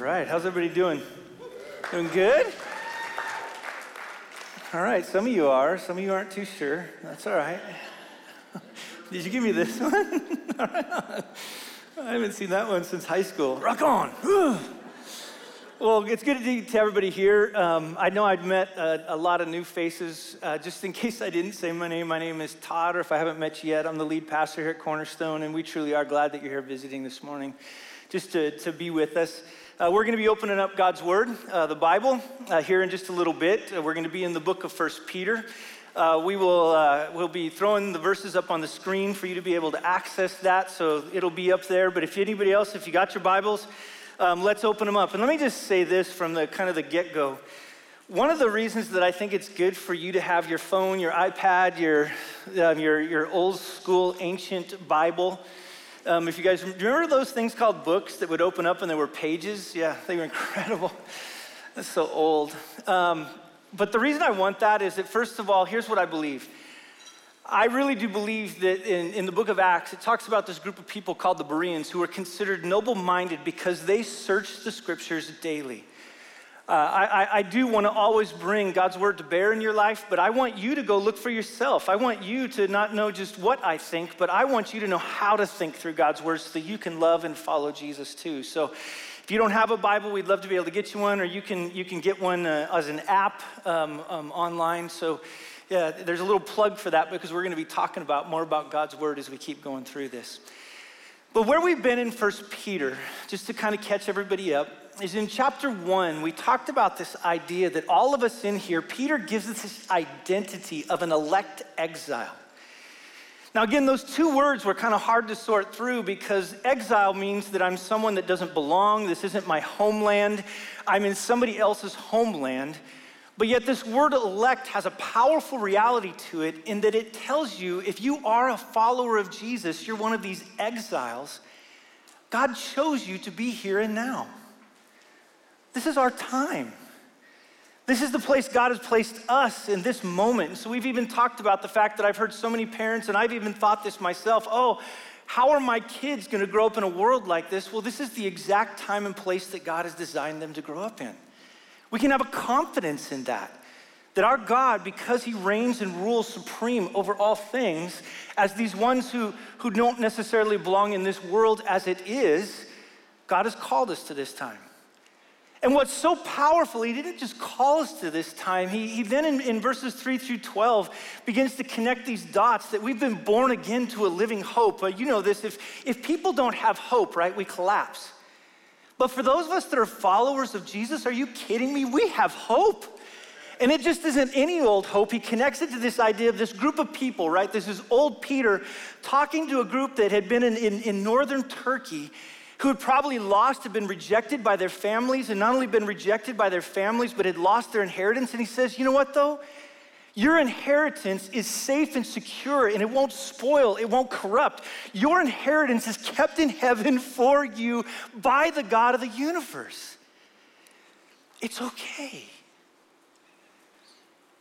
right, how's everybody doing? Doing good? All right, some of you are, some of you aren't too sure. That's all right. Did you give me this one? all right. I haven't seen that one since high school. Rock on. well, it's good to see everybody here. Um, I know I've met a, a, lot of new faces. Uh, just in case I didn't say my name, my name is Todd, or if I haven't met you yet, I'm the lead pastor here at Cornerstone, and we truly are glad that you're here visiting this morning just to, to be with us. Uh, we're going to be opening up God's Word, uh, the Bible, uh, here in just a little bit. Uh, we're going to be in the book of First Peter. Uh, we will uh, we'll be throwing the verses up on the screen for you to be able to access that, so it'll be up there. But if anybody else, if you got your Bibles, um, let's open them up. And let me just say this from the kind of the get go. One of the reasons that I think it's good for you to have your phone, your iPad, your, um, your, your old school ancient Bible um, if you guys remember those things called books that would open up and there were pages? Yeah, they were incredible. That's so old. Um, but the reason I want that is that, first of all, here's what I believe. I really do believe that in, in the book of Acts, it talks about this group of people called the Bereans who were considered noble minded because they searched the scriptures daily. Uh, I, I, do want to always bring God's word to bear in your life, but I want you to go look for yourself. I want you to not know just what I think, but I want you to know how to think through God's word so that you can love and follow Jesus too. So if you don't have a Bible, we'd love to be able to get you one, or you can, you can get one uh, as an app um, um, online. So yeah, there's a little plug for that because we're going to be talking about more about God's word as we keep going through this. But where we've been in First Peter, just to kind of catch everybody up, is in chapter one, we talked about this idea that all of us in here, Peter gives us this identity of an elect exile. Now, again, those two words were kind of hard to sort through because exile means that I'm someone that doesn't belong. This isn't my homeland. I'm in somebody else's homeland. But yet, this word elect has a powerful reality to it in that it tells you if you are a follower of Jesus, you're one of these exiles. God chose you to be here and now. This is our time. This is the place God has placed us in this moment. So we've even talked about the fact that I've heard so many parents, and I've even thought this myself oh, how are my kids going to grow up in a world like this? Well, this is the exact time and place that God has designed them to grow up in. We can have a confidence in that. That our God, because He reigns and rules supreme over all things, as these ones who, who don't necessarily belong in this world as it is, God has called us to this time. And what's so powerful, he didn't just call us to this time. He, he then, in, in verses 3 through 12, begins to connect these dots that we've been born again to a living hope. Uh, you know this if, if people don't have hope, right, we collapse. But for those of us that are followers of Jesus, are you kidding me? We have hope. And it just isn't any old hope. He connects it to this idea of this group of people, right? This is old Peter talking to a group that had been in, in, in northern Turkey who had probably lost, had been rejected by their families, and not only been rejected by their families, but had lost their inheritance. And he says, You know what, though? Your inheritance is safe and secure, and it won't spoil, it won't corrupt. Your inheritance is kept in heaven for you by the God of the universe. It's okay.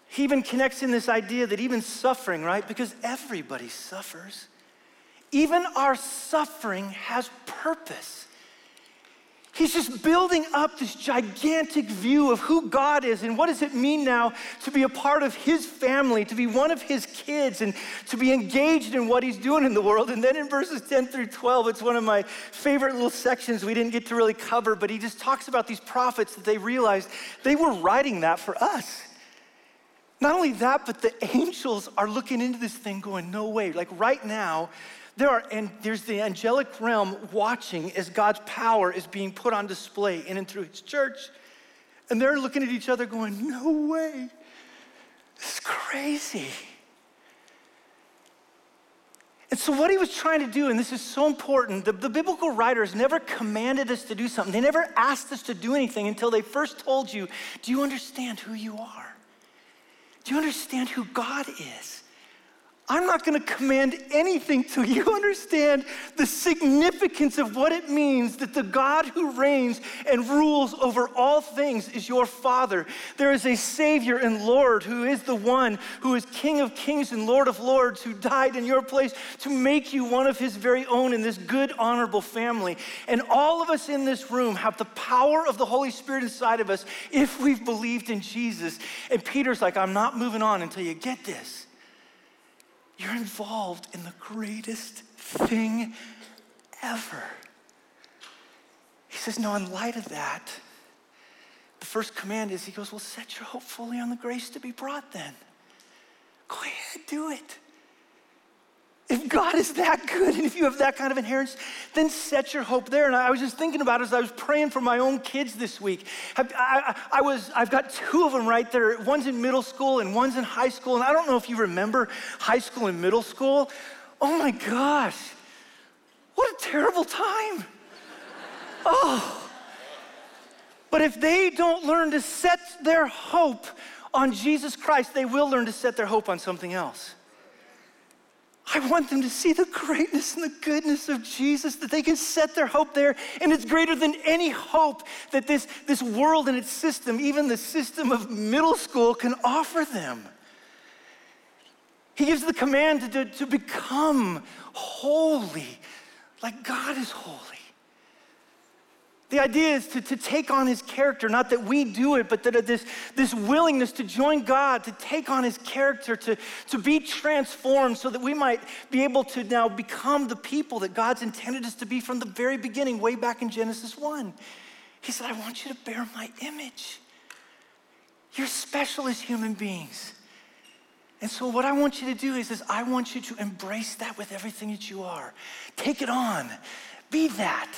He even connects in this idea that even suffering, right? Because everybody suffers. Even our suffering has purpose. He's just building up this gigantic view of who God is and what does it mean now to be a part of His family, to be one of His kids, and to be engaged in what He's doing in the world. And then in verses 10 through 12, it's one of my favorite little sections we didn't get to really cover, but he just talks about these prophets that they realized they were writing that for us. Not only that, but the angels are looking into this thing going, no way. Like right now, there are, and there's the angelic realm watching as God's power is being put on display in and through his church. And they're looking at each other going, No way. This is crazy. And so, what he was trying to do, and this is so important, the, the, biblical writers never commanded us to do something. They never asked us to do anything until they first told you, Do you understand who you are? Do you understand who God is? I'm not going to command anything till you understand the significance of what it means that the God who reigns and rules over all things is your Father. There is a Savior and Lord who is the one who is King of kings and Lord of lords who died in your place to make you one of his very own in this good, honorable family. And all of us in this room have the power of the Holy Spirit inside of us if we've believed in Jesus. And Peter's like, I'm not moving on until you get this. You're involved in the greatest thing ever. He says, No, in light of that, the first command is He goes, Well, set your hope fully on the grace to be brought then. Go ahead, do it. If God is that good and if you have that kind of inheritance, then set your hope there. And I was just thinking about it as I was praying for my own kids this week. I, I, I, was, I've got two of them right there. One's in middle school and one's in high school. And I don't know if you remember high school and middle school. Oh my gosh, what a terrible time. Oh. But if they don't learn to set their hope on Jesus Christ, they will learn to set their hope on something else. I want them to see the greatness and the goodness of Jesus, that they can set their hope there. And it's greater than any hope that this, this world and its system, even the system of middle school, can offer them. He gives the command to, to, to become holy, like God is holy. The idea is to, to take on his character, not that we do it, but that this, this willingness to join God, to take on his character, to, to be transformed so that we might be able to now become the people that God's intended us to be from the very beginning, way back in Genesis 1. He said, I want you to bear my image. You're special as human beings. And so, what I want you to do is, is I want you to embrace that with everything that you are. Take it on. Be that.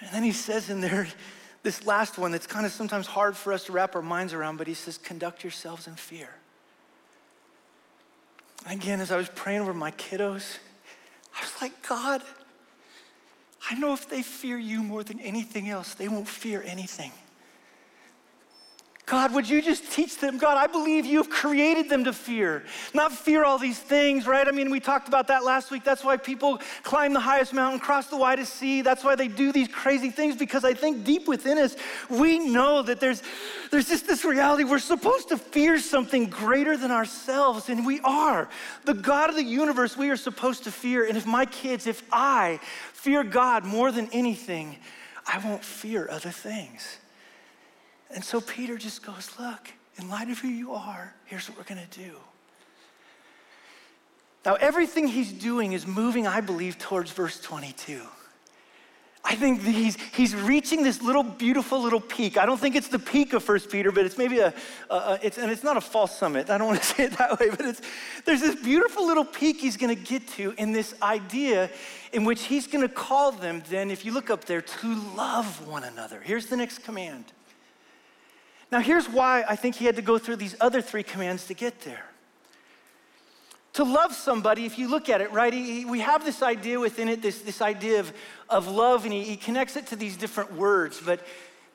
And then he says in there, this last one that's kind of sometimes hard for us to wrap our minds around, but he says, conduct yourselves in fear. Again, as I was praying over my kiddos, I was like, God, I know if they fear you more than anything else, they won't fear anything. God, would you just teach them? God, I believe you have created them to fear, not fear all these things, right? I mean, we talked about that last week. That's why people climb the highest mountain, cross the widest sea. That's why they do these crazy things because I think deep within us, we know that there's, there's just this reality. We're supposed to fear something greater than ourselves, and we are. The God of the universe, we are supposed to fear. And if my kids, if I fear God more than anything, I won't fear other things. And so Peter just goes, Look, in light of who you are, here's what we're going to do. Now, everything he's doing is moving, I believe, towards verse 22. I think he's, he's reaching this little beautiful little peak. I don't think it's the peak of First Peter, but it's maybe a, a, it's, and it's not a false summit. I don't want to say it that way, but it's, there's this beautiful little peak he's going to get to in this idea in which he's going to call them then, if you look up there, to love one another. Here's the next command now, here's why I think he had to go through these other three commands to get there. To love somebody, if you look at it, right, he, we have this idea within it, this, this idea of, of love, and he, he connects it to these different words. But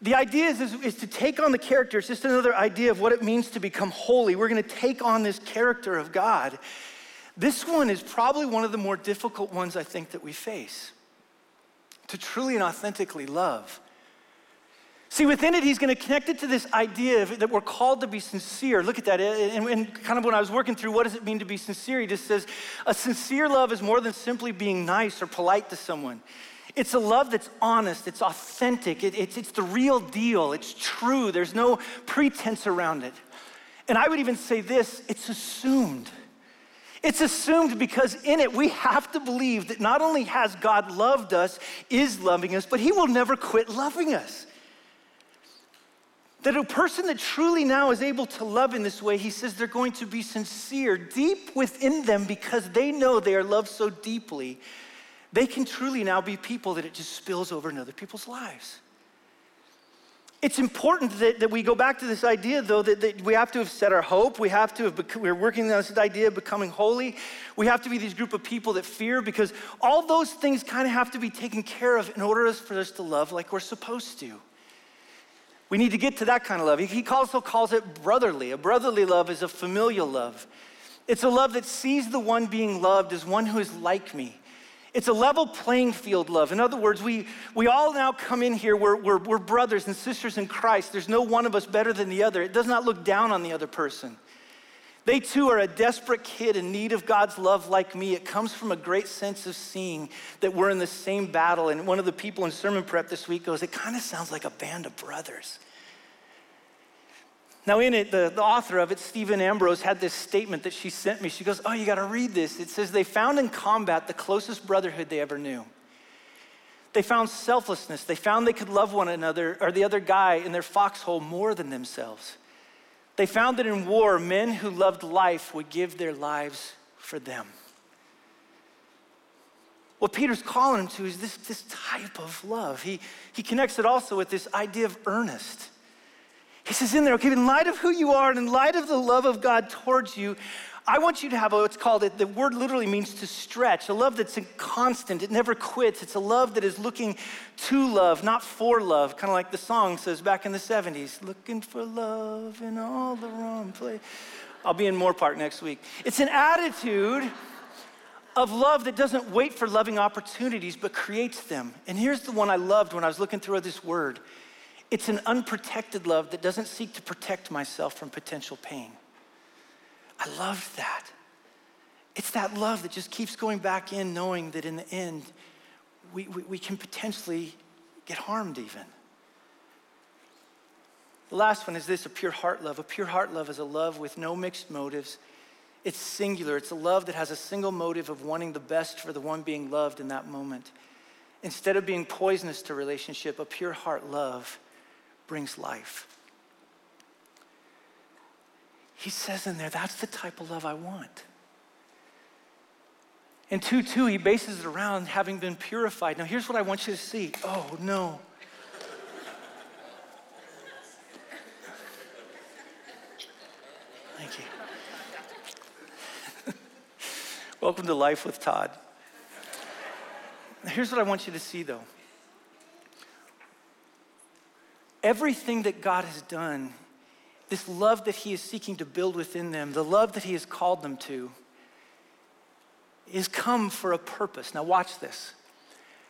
the idea is, is, is, to take on the character. It's just another idea of what it means to become holy. We're going to take on this character of God. This one is probably one of the more difficult ones I think that we face to truly and authentically love. See, within it, he's going to connect it to this idea that we're called to be sincere. Look at that. And, and, kind of when I was working through what does it mean to be sincere, he just says a sincere love is more than simply being nice or polite to someone. It's a love that's honest, it's authentic, it, it's, it's the real deal, it's true, there's no pretense around it. And I would even say this it's assumed. It's assumed because in it we have to believe that not only has God loved us, is loving us, but he will never quit loving us. That a person that truly now is able to love in this way, he says they're going to be sincere deep within them because they know they are loved so deeply. They can truly now be people that it just spills over in other people's lives. It's important that, that we go back to this idea, though, that, that we have to have set our hope. We have to have, we're working on this idea of becoming holy. We have to be these group of people that fear because all those things kind of have to be taken care of in order for us to love like we're supposed to. We need to get to that kind of love. He also calls it brotherly. A brotherly love is a familial love. It's a love that sees the one being loved as one who is like me. It's a level playing field love. In other words, we, we all now come in here, we're, we're, we're brothers and sisters in Christ. There's no one of us better than the other. It does not look down on the other person. They too are a desperate kid in need of God's love like me. It comes from a great sense of seeing that we're in the same battle. And one of the people in sermon prep this week goes, It kind of sounds like a band of brothers. Now, in it, the, the author of it, Stephen Ambrose, had this statement that she sent me. She goes, Oh, you got to read this. It says, They found in combat the closest brotherhood they ever knew. They found selflessness. They found they could love one another or the other guy in their foxhole more than themselves. They found that in war, men who loved life would give their lives for them. What Peter's calling him to is this, this type of love. He, he connects it also with this idea of earnest. He says in there, okay, in light of who you are and in light of the love of God towards you, I want you to have what's called it, the word literally means to stretch, a love that's constant, it never quits. It's a love that is looking to love, not for love, kind of like the song says back in the 70s looking for love in all the wrong place. I'll be in Moorpark next week. It's an attitude of love that doesn't wait for loving opportunities but creates them. And here's the one I loved when I was looking through this word it's an unprotected love that doesn't seek to protect myself from potential pain. I loved that. It's that love that just keeps going back in, knowing that in the end, we, we, we can potentially get harmed even. The last one is this a pure heart love. A pure heart love is a love with no mixed motives. It's singular. It's a love that has a single motive of wanting the best for the one being loved in that moment. Instead of being poisonous to relationship, a pure heart love brings life. He says in there, that's the type of love I want. And 2 2, he bases it around having been purified. Now, here's what I want you to see. Oh, no. Thank you. Welcome to Life with Todd. Here's what I want you to see, though. Everything that God has done this love that He is seeking to build within them, the love that He has called them to, is come for a purpose. Now, watch this.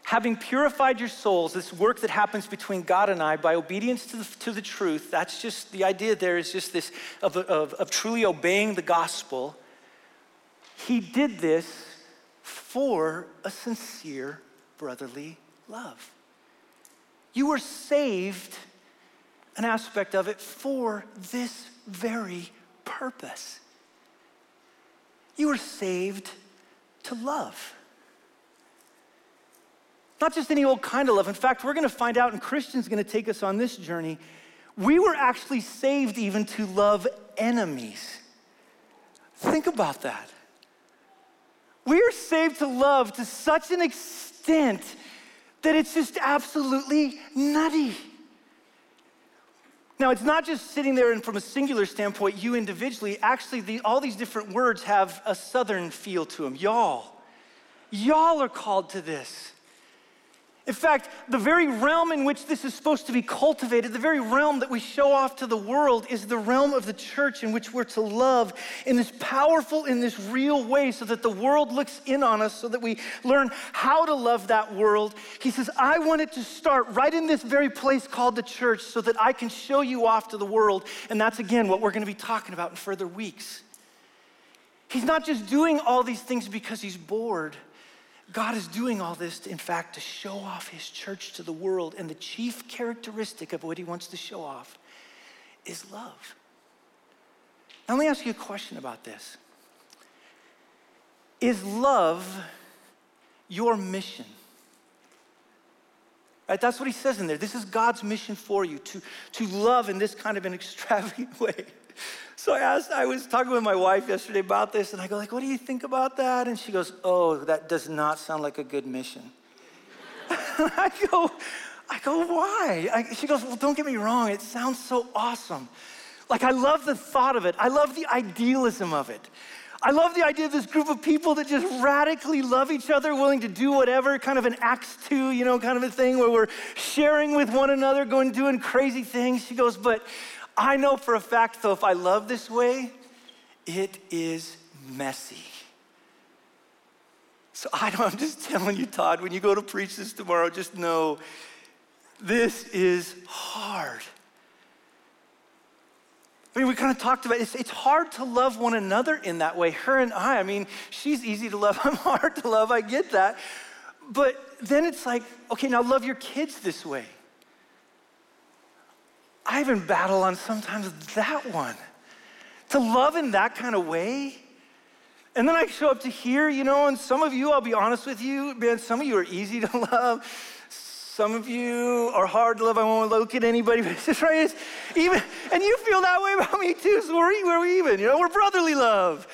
Having purified your souls, this work that happens between God and I by obedience to the, to the truth, that's just the idea there is just this of, of, of truly obeying the gospel. He did this for a sincere brotherly love. You were saved an aspect of it for this very purpose. You were saved to love. Not just any old kind of love. In fact, we're going to find out, and Christian's going to take us on this journey. We were actually saved even to love enemies. Think about that. We are saved to love to such an extent that it's just absolutely nutty. Now, it's not just sitting there and from a singular standpoint, you individually. Actually, the, all these different words have a southern feel to them. Y'all. Y'all are called to this. In fact, the very realm in which this is supposed to be cultivated, the very realm that we show off to the world, is the realm of the church in which we're to love in this powerful, in this real way, so that the world looks in on us, so that we learn how to love that world. He says, I want it to start right in this very place called the church, so that I can show you off to the world. And that's again what we're going to be talking about in further weeks. He's not just doing all these things because he's bored. God is doing all this, in fact, to show off his church to the world. And the chief characteristic of what he wants to show off is love. Now, let me ask you a question about this Is love your mission? Right, that's what he says in there. This is God's mission for you to, to love in this kind of an extravagant way. So I asked, I was talking with my wife yesterday about this, and I go, like, what do you think about that? And she goes, oh, that does not sound like a good mission. I go, I go, why? I, she goes, well, don't get me wrong, it sounds so awesome. Like, I love the thought of it. I love the idealism of it. I love the idea of this group of people that just radically love each other, willing to do whatever, kind of an Acts 2, you know, kind of a thing where we're sharing with one another, going doing crazy things. She goes, but I know for a fact, though, if I love this way, it is messy. So I don't, I'm just telling you, Todd, when you go to preach this tomorrow, just know this is hard. I mean, we kind of talked about it. It's, it's hard to love one another in that way. Her and I, I mean, she's easy to love, I'm hard to love, I get that. But then it's like, okay, now love your kids this way. I even battle on sometimes that one. To love in that kind of way. And then I show up to here, you know, and some of you, I'll be honest with you, man, some of you are easy to love. Some of you are hard to love. I won't look at anybody, but it's just right. It's even, and you feel that way about me too. So we're, we're even, you know, we're brotherly love.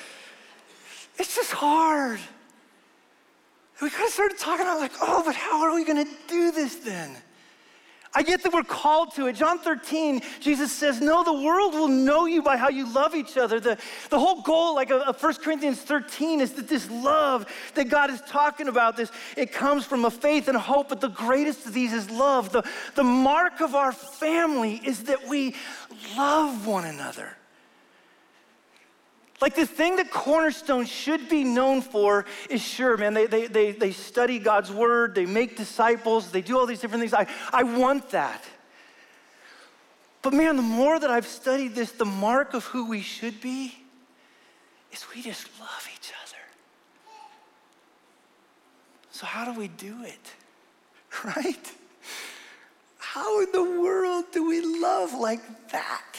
It's just hard. we kind of started talking about like, oh, but how are we going to do this then? I get that we're called to it. John 13, Jesus says, No, the world will know you by how you love each other. The, the whole goal, like of 1 Corinthians 13, is that this love that God is talking about, this, it comes from a faith and hope, but the greatest of these is love. The, the mark of our family is that we love one another. Like the thing that Cornerstone should be known for is sure, man, they, they, they, they study God's word, they make disciples, they do all these different things. I, I want that. But man, the more that I've studied this, the mark of who we should be is we just love each other. So, how do we do it? Right? How in the world do we love like that?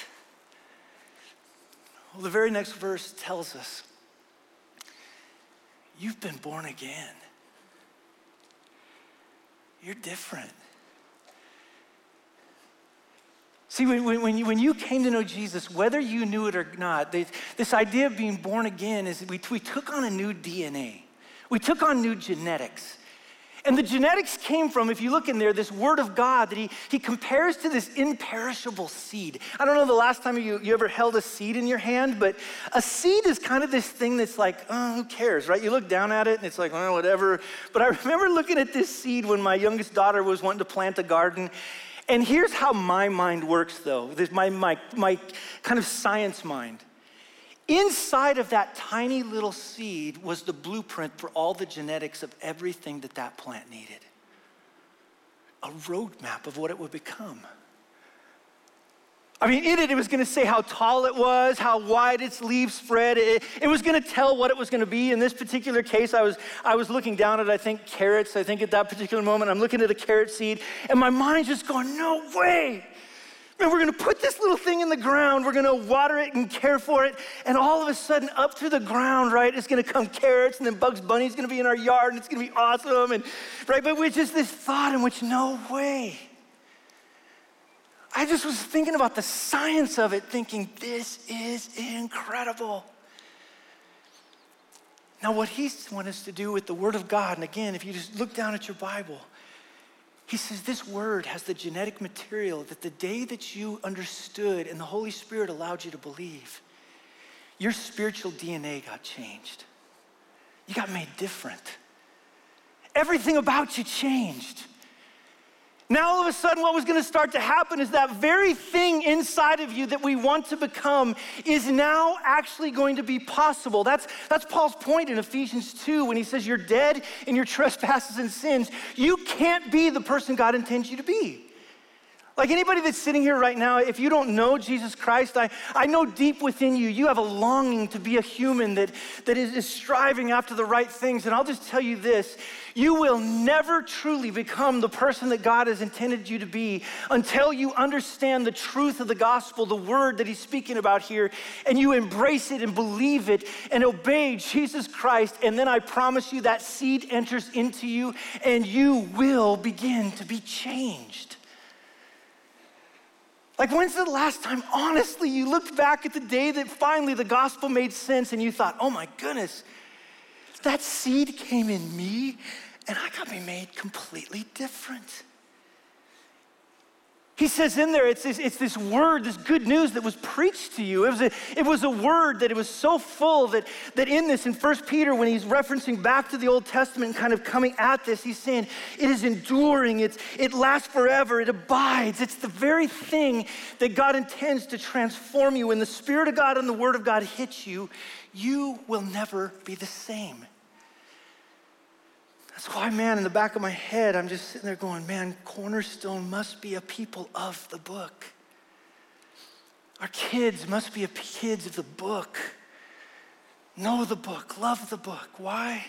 Well, the very next verse tells us you've been born again. You're different. See, when, when, you, when you came to know Jesus, whether you knew it or not, they, this idea of being born again is we, we took on a new DNA. We took on new genetics. And the genetics came from, if you look in there, this word of God that he, he compares to this imperishable seed. I don't know the last time you, you ever held a seed in your hand, but a seed is kind of this thing that's like, oh, who cares, right? You look down at it and it's like, oh, whatever. But I remember looking at this seed when my youngest daughter was wanting to plant a garden. And here's how my mind works, though this, my, my, my kind of science mind. Inside of that tiny little seed was the blueprint for all the genetics of everything that that plant needed a roadmap of what it would become. I mean, in it, it was going to say how tall it was, how wide its leaves spread. It, it was going to tell what it was going to be. In this particular case, I was, I was looking down at, I think, carrots. I think at that particular moment, I'm looking at a carrot seed, and my mind's just going, no way. And we're gonna put this little thing in the ground, we're gonna water it and care for it, and all of a sudden, up through the ground, right, it's gonna come carrots, and then Bugs Bunny's gonna be in our yard, and it's gonna be awesome, and right, but with just this thought in which no way. I just was thinking about the science of it, thinking, this is incredible. Now, what he wants us to do with the Word of God, and again, if you just look down at your Bible, he says this word has the genetic material that the day that you understood and the Holy Spirit allowed you to believe, your spiritual DNA got changed. You got made different. Everything about you changed. Now, all of a sudden, what was going to start to happen is that very thing inside of you that we want to become is now actually going to be possible. That's, that's Paul's point in Ephesians 2 when he says, You're dead in your trespasses and sins. You can't be the person God intends you to be. Like anybody that's sitting here right now, if you don't know Jesus Christ, I, I know deep within you, you have a longing to be a human that, that is, is striving after the right things. And I'll just tell you this you will never truly become the person that God has intended you to be until you understand the truth of the gospel, the word that He's speaking about here, and you embrace it and believe it and obey Jesus Christ. And then I promise you that seed enters into you and you will begin to be changed. Like, when's the last time, honestly, you looked back at the day that finally the gospel made sense and you thought, oh my goodness, that seed came in me and I got me made completely different? He says in there, it's this, it's this word, this good news that was preached to you. It was, a, it was a word that it was so full that, that in this, in 1 Peter, when he's referencing back to the Old Testament and kind of coming at this, he's saying it is enduring, it's, it lasts forever, it abides. It's the very thing that God intends to transform you. When the Spirit of God and the Word of God hits you, you will never be the same. That's why, man, in the back of my head, I'm just sitting there going, man, Cornerstone must be a people of the book. Our kids must be a kids of the book. Know the book, love the book. Why?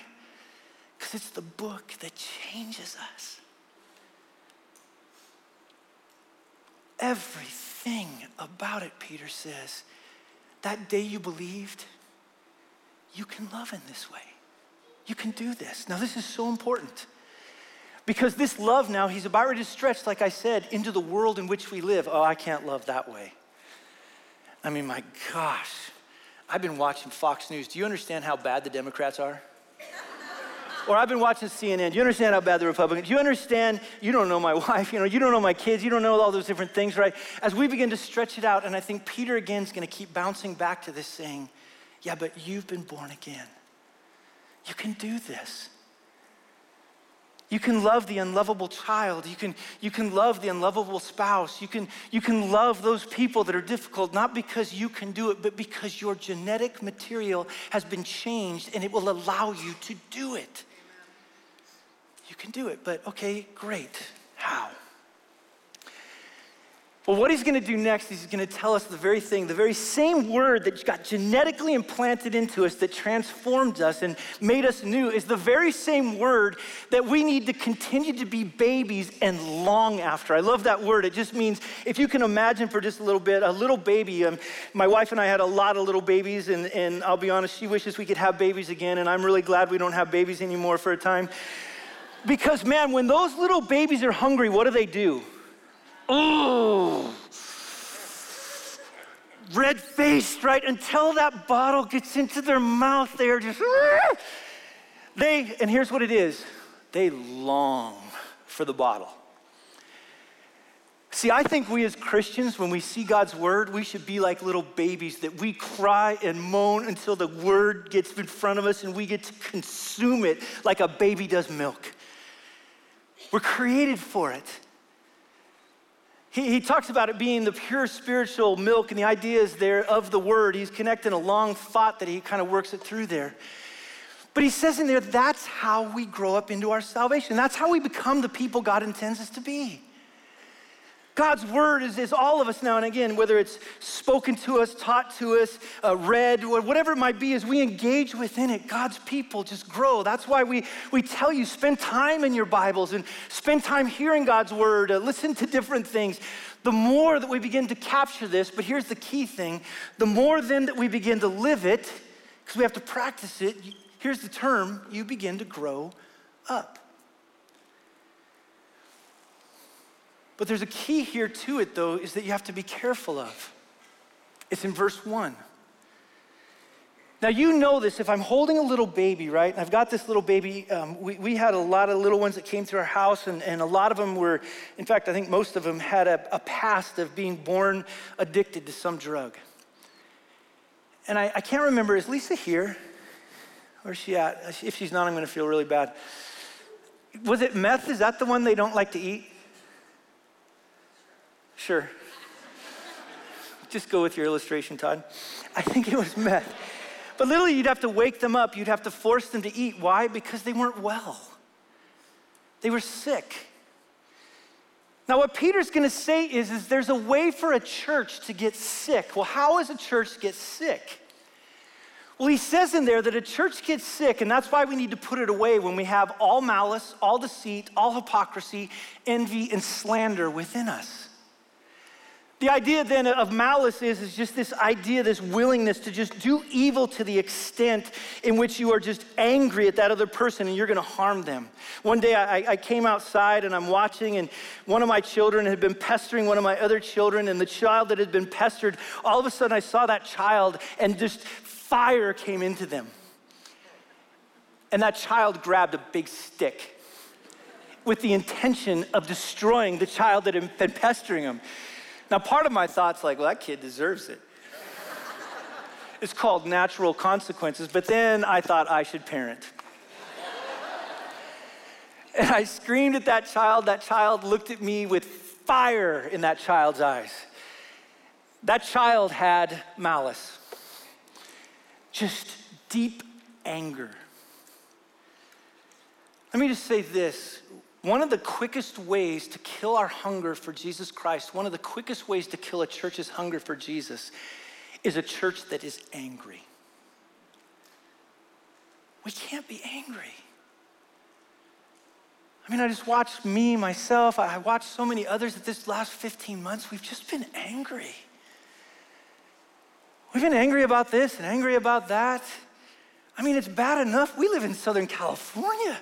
Because it's the book that changes us. Everything about it, Peter says, that day you believed, you can love in this way. You can do this. Now, this is so important because this love now, he's about ready to stretch, like I said, into the world in which we live. Oh, I can't love that way. I mean, my gosh, I've been watching Fox News. Do you understand how bad the Democrats are? or I've been watching CNN. Do you understand how bad the Republicans? Do you understand? You don't know my wife. You know, you don't know my kids. You don't know all those different things, right? As we begin to stretch it out, and I think Peter again is going to keep bouncing back to this, saying, "Yeah, but you've been born again." You can do this. You can love the unlovable child. You can, you can love the unlovable spouse. You can, you can love those people that are difficult, not because you can do it, but because your genetic material has been changed and it will allow you to do it. You can do it, but okay, great. How? Well, what he's going to do next is he's going to tell us the very thing, the very same word that got genetically implanted into us, that transformed us and made us new, is the very same word that we need to continue to be babies and long after. I love that word. It just means, if you can imagine for just a little bit, a little baby. Um, my wife and I had a lot of little babies, and, and I'll be honest, she wishes we could have babies again, and I'm really glad we don't have babies anymore for a time. Because, man, when those little babies are hungry, what do they do? Oh, red faced, right? Until that bottle gets into their mouth, they are just, ah. they, and here's what it is they long for the bottle. See, I think we as Christians, when we see God's word, we should be like little babies that we cry and moan until the word gets in front of us and we get to consume it like a baby does milk. We're created for it. He, he talks about it being the pure spiritual milk and the ideas there of the word. He's connecting a long thought that he kind of works it through there. But he says in there, that's how we grow up into our salvation. That's how we become the people God intends us to be. God's word is, is all of us now and again, whether it's spoken to us, taught to us, uh, read, whatever it might be, as we engage within it, God's people just grow. That's why we, we tell you spend time in your Bibles and spend time hearing God's word, uh, listen to different things. The more that we begin to capture this, but here's the key thing the more then that we begin to live it, because we have to practice it, here's the term you begin to grow up. But there's a key here to it, though, is that you have to be careful of. It's in verse one. Now, you know this. If I'm holding a little baby, right, and I've got this little baby, um, we, we had a lot of little ones that came to our house, and, and a lot of them were, in fact, I think most of them had a, a past of being born addicted to some drug. And I, I can't remember, is Lisa here? Where's she at? If she's not, I'm going to feel really bad. Was it meth? Is that the one they don't like to eat? Sure. Just go with your illustration, Todd. I think it was meth. But literally, you'd have to wake them up. You'd have to force them to eat. Why? Because they weren't well, they were sick. Now, what Peter's going to say is, is there's a way for a church to get sick. Well, how is a church get sick? Well, he says in there that a church gets sick, and that's why we need to put it away when we have all malice, all deceit, all hypocrisy, envy, and slander within us. The idea then of malice is, is just this idea, this willingness to just do evil to the extent in which you are just angry at that other person and you're gonna harm them. One day I, I came outside and I'm watching, and one of my children had been pestering one of my other children, and the child that had been pestered, all of a sudden I saw that child and just fire came into them. And that child grabbed a big stick with the intention of destroying the child that had been pestering him. Now, part of my thought's like, well, that kid deserves it. it's called natural consequences, but then I thought I should parent. and I screamed at that child. That child looked at me with fire in that child's eyes. That child had malice, just deep anger. Let me just say this. One of the quickest ways to kill our hunger for Jesus Christ, one of the quickest ways to kill a church's hunger for Jesus, is a church that is angry. We can't be angry. I mean, I just watched me, myself, I watched so many others that this last 15 months, we've just been angry. We've been angry about this and angry about that. I mean, it's bad enough. We live in Southern California.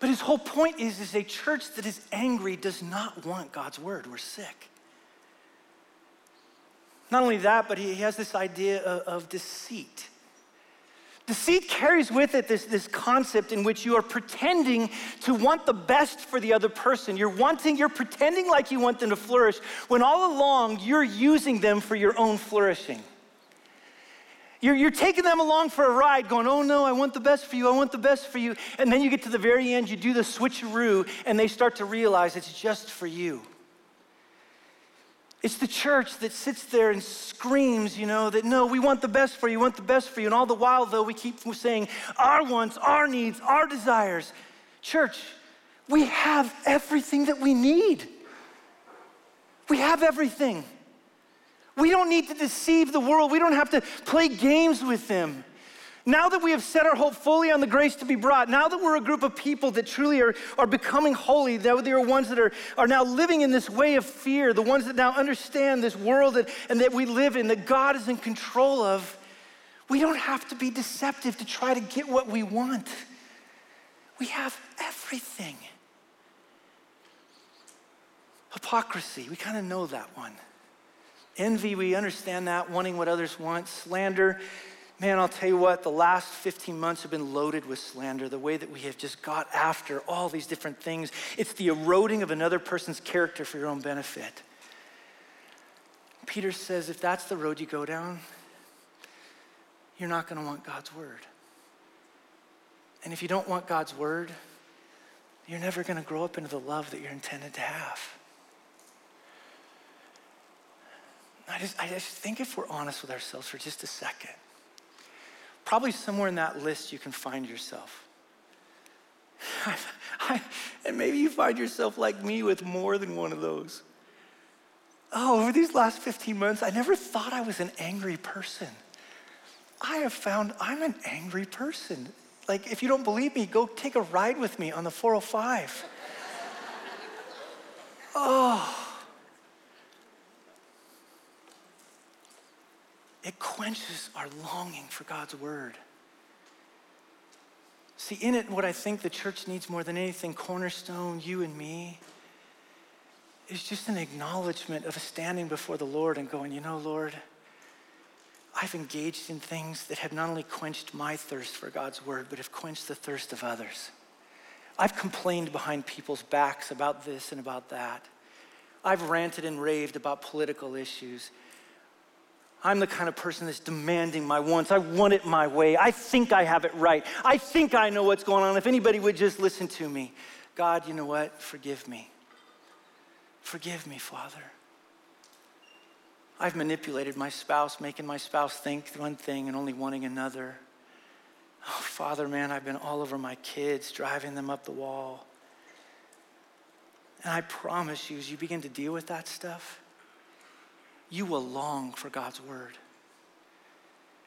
But his whole point is, is a church that is angry does not want God's word. We're sick. Not only that, but he has this idea of, of deceit. Deceit carries with it this, this concept in which you are pretending to want the best for the other person. You're wanting, you're pretending like you want them to flourish when all along you're using them for your own flourishing. You're, you're taking them along for a ride, going, oh no, I want the best for you, I want the best for you. And then you get to the very end, you do the switcheroo, and they start to realize it's just for you. It's the church that sits there and screams, you know, that no, we want the best for you, want the best for you. And all the while, though, we keep saying our wants, our needs, our desires. Church, we have everything that we need. We have everything. We don't need to deceive the world. We don't have to play games with them. Now that we have set our hope fully on the grace to be brought, now that we're a group of people that truly are, are becoming holy, that they are ones that are, are now living in this way of fear, the ones that now understand this world that, and that we live in, that God is in control of, we don't have to be deceptive to try to get what we want. We have everything. Hypocrisy, we kind of know that one. Envy, we understand that, wanting what others want. Slander, man, I'll tell you what, the last 15 months have been loaded with slander, the way that we have just got after all these different things. It's the eroding of another person's character for your own benefit. Peter says if that's the road you go down, you're not going to want God's word. And if you don't want God's word, you're never going to grow up into the love that you're intended to have. I just, I just think if we're honest with ourselves for just a second, probably somewhere in that list you can find yourself. I, and maybe you find yourself like me with more than one of those. Oh, over these last 15 months, I never thought I was an angry person. I have found I'm an angry person. Like, if you don't believe me, go take a ride with me on the 405. oh. it quenches our longing for God's word. See, in it, what I think the church needs more than anything, Cornerstone, you and me, is just an acknowledgement of standing before the Lord and going, you know, Lord, I've engaged in things that have not only quenched my thirst for God's word, but have quenched the thirst of others. I've complained behind people's backs about this and about that. I've ranted and raved about political issues. I'm the kind of person that's demanding my wants. I want it my way. I think I have it right. I think I know what's going on. If anybody would just listen to me. God, you know what? Forgive me. Forgive me, Father. I've manipulated my spouse, making my spouse think one thing and only wanting another. Oh, Father, man, I've been all over my kids, driving them up the wall. And I promise you, as you begin to deal with that stuff, you will long for God's word.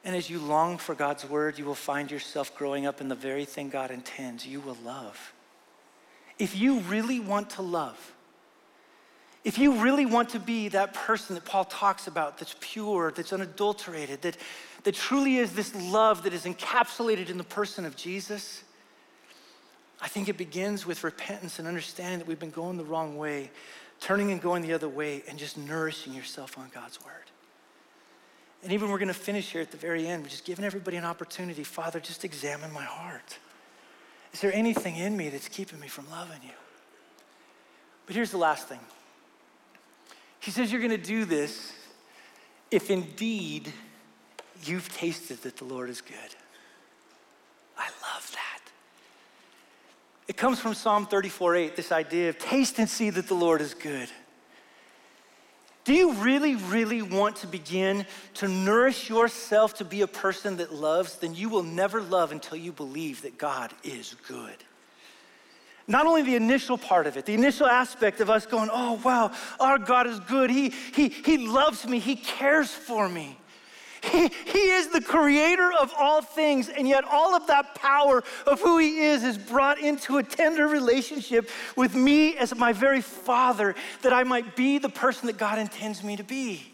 And as you long for God's word, you will find yourself growing up in the very thing God intends. You will love. If you really want to love, if you really want to be that person that Paul talks about, that's pure, that's unadulterated, that, that truly is this love that is encapsulated in the person of Jesus, I think it begins with repentance and understanding that we've been going the wrong way turning and going the other way and just nourishing yourself on God's word. And even we're going to finish here at the very end, we're just giving everybody an opportunity. Father, just examine my heart. Is there anything in me that's keeping me from loving you? But here's the last thing He says, You're going to do this if indeed you've tasted that the Lord is good. I love that. It comes from Psalm 34 8, this idea of taste and see that the Lord is good. Do you really, really want to begin to nourish yourself to be a person that loves? Then you will never love until you believe that God is good. Not only the initial part of it, the initial aspect of us going, oh, wow, our God is good. He, he, he loves me, He cares for me. He, he is the creator of all things, and yet all of that power of who He is is brought into a tender relationship with me as my very Father, that I might be the person that God intends me to be.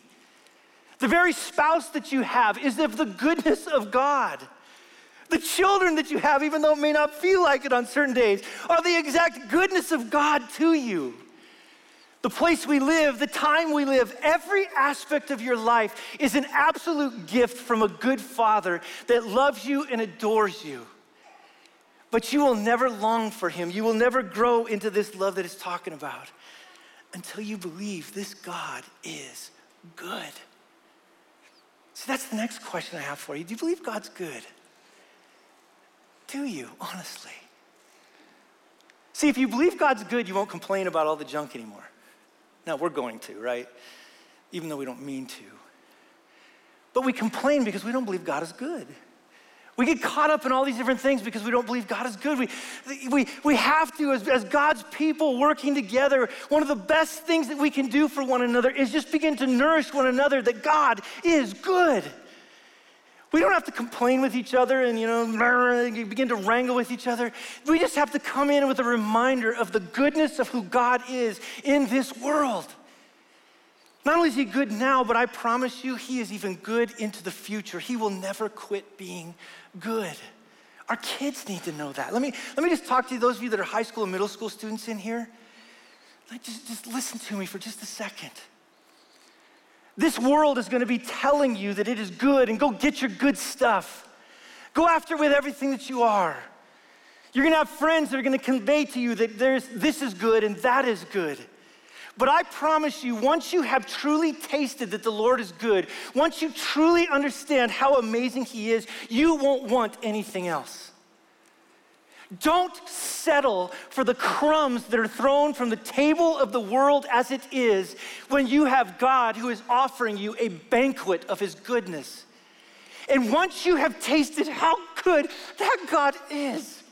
The very spouse that you have is of the goodness of God. The children that you have, even though it may not feel like it on certain days, are the exact goodness of God to you the place we live, the time we live, every aspect of your life is an absolute gift from a good father that loves you and adores you. But you will never long for him. You will never grow into this love that he's talking about until you believe this God is good. So that's the next question I have for you. Do you believe God's good? Do you, honestly? See, if you believe God's good, you won't complain about all the junk anymore. Now, we're going to, right? Even though we don't mean to. But we complain because we don't believe God is good. We get caught up in all these different things because we don't believe God is good. We, we, we have to, as, as God's people working together, one of the best things that we can do for one another is just begin to nourish one another that God is good. We don't have to complain with each other and, you know, begin to wrangle with each other. We just have to come in with a reminder of the goodness of who God is in this world. Not only is He good now, but I promise you, He is even good into the future. He will never quit being good. Our kids need to know that. Let me, let me just talk to you, those of you that are high school and middle school students in here. Just, just listen to me for just a second. This world is going to be telling you that it is good and go get your good stuff. Go after with everything that you are. You're going to have friends that are going to convey to you that there's, this is good and that is good. But I promise you, once you have truly tasted that the Lord is good, once you truly understand how amazing He is, you won't want anything else. Don't settle for the crumbs that are thrown from the table of the world as it is when you have God who is offering you a banquet of his goodness. And once you have tasted how good that God is,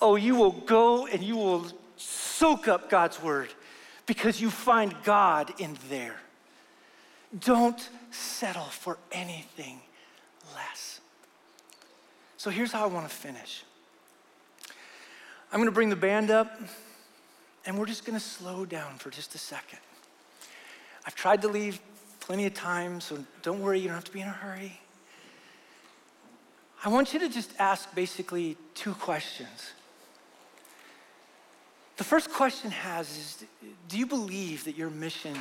oh, you will go and you will soak up God's word because you find God in there. Don't settle for anything less. So here's how I want to finish. I'm going to bring the band up, and we're just going to slow down for just a second. I've tried to leave plenty of time, so don't worry, you don't have to be in a hurry. I want you to just ask basically two questions. The first question has is Do you believe that your mission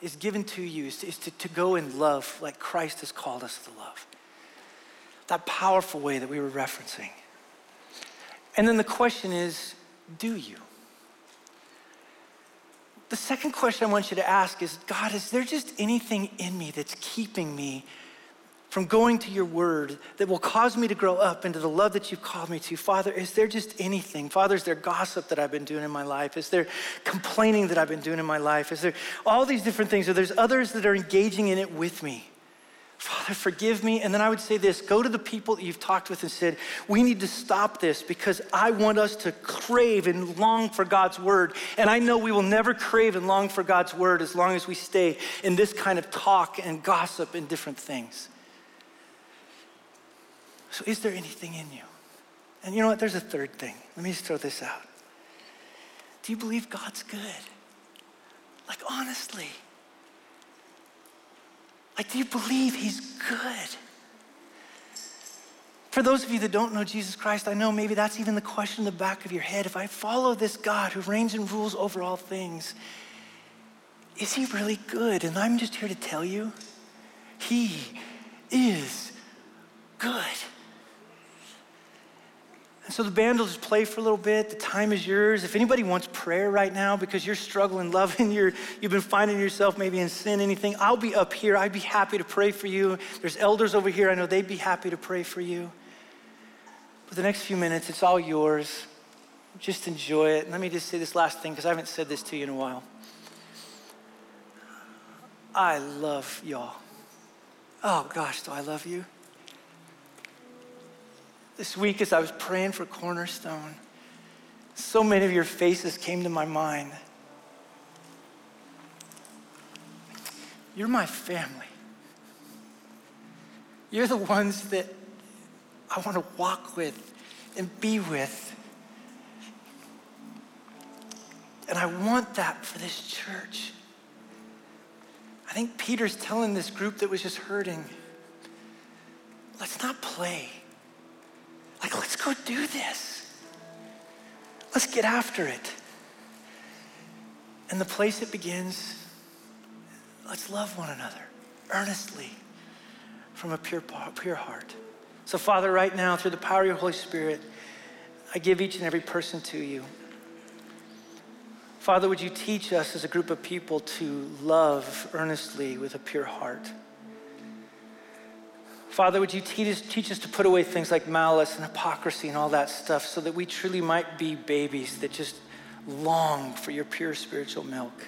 is given to you is to, is to, to go and love like Christ has called us to love? That powerful way that we were referencing. And then the question is do you? The second question I want you to ask is God, is there just anything in me that's keeping me from going to your word that will cause me to grow up into the love that you've called me to? Father, is there just anything? Father, is there gossip that I've been doing in my life? Is there complaining that I've been doing in my life? Is there all these different things? Or there's others that are engaging in it with me? Father, forgive me. And then I would say this go to the people that you've talked with and said, We need to stop this because I want us to crave and long for God's word. And I know we will never crave and long for God's word as long as we stay in this kind of talk and gossip and different things. So, is there anything in you? And you know what? There's a third thing. Let me just throw this out. Do you believe God's good? Like, honestly. Like, do you believe he's good? For those of you that don't know Jesus Christ, I know maybe that's even the question in the back of your head. If I follow this God who reigns and rules over all things, is he really good? And I'm just here to tell you, he is good. So the band will just play for a little bit. The time is yours. If anybody wants prayer right now because you're struggling, loving, you're, you've been finding yourself maybe in sin, anything, I'll be up here. I'd be happy to pray for you. There's elders over here. I know they'd be happy to pray for you. But the next few minutes, it's all yours. Just enjoy it. And let me just say this last thing because I haven't said this to you in a while. I love y'all. Oh gosh, do I love you? This week, as I was praying for Cornerstone, so many of your faces came to my mind. You're my family. You're the ones that I want to walk with and be with. And I want that for this church. I think Peter's telling this group that was just hurting let's not play. Like, let's go do this. Let's get after it. And the place it begins, let's love one another earnestly from a pure, pure heart. So, Father, right now, through the power of your Holy Spirit, I give each and every person to you. Father, would you teach us as a group of people to love earnestly with a pure heart? Father, would you teach us, teach us to put away things like malice and hypocrisy and all that stuff so that we truly might be babies that just long for your pure spiritual milk?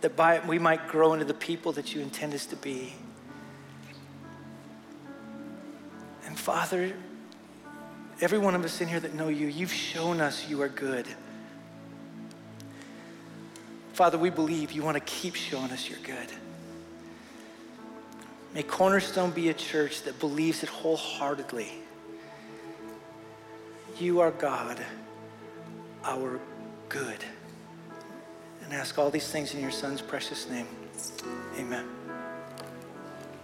That by it we might grow into the people that you intend us to be. And Father, every one of us in here that know you, you've shown us you are good. Father, we believe you want to keep showing us you're good. May Cornerstone be a church that believes it wholeheartedly. You are God, our good. And ask all these things in your Son's precious name. Amen.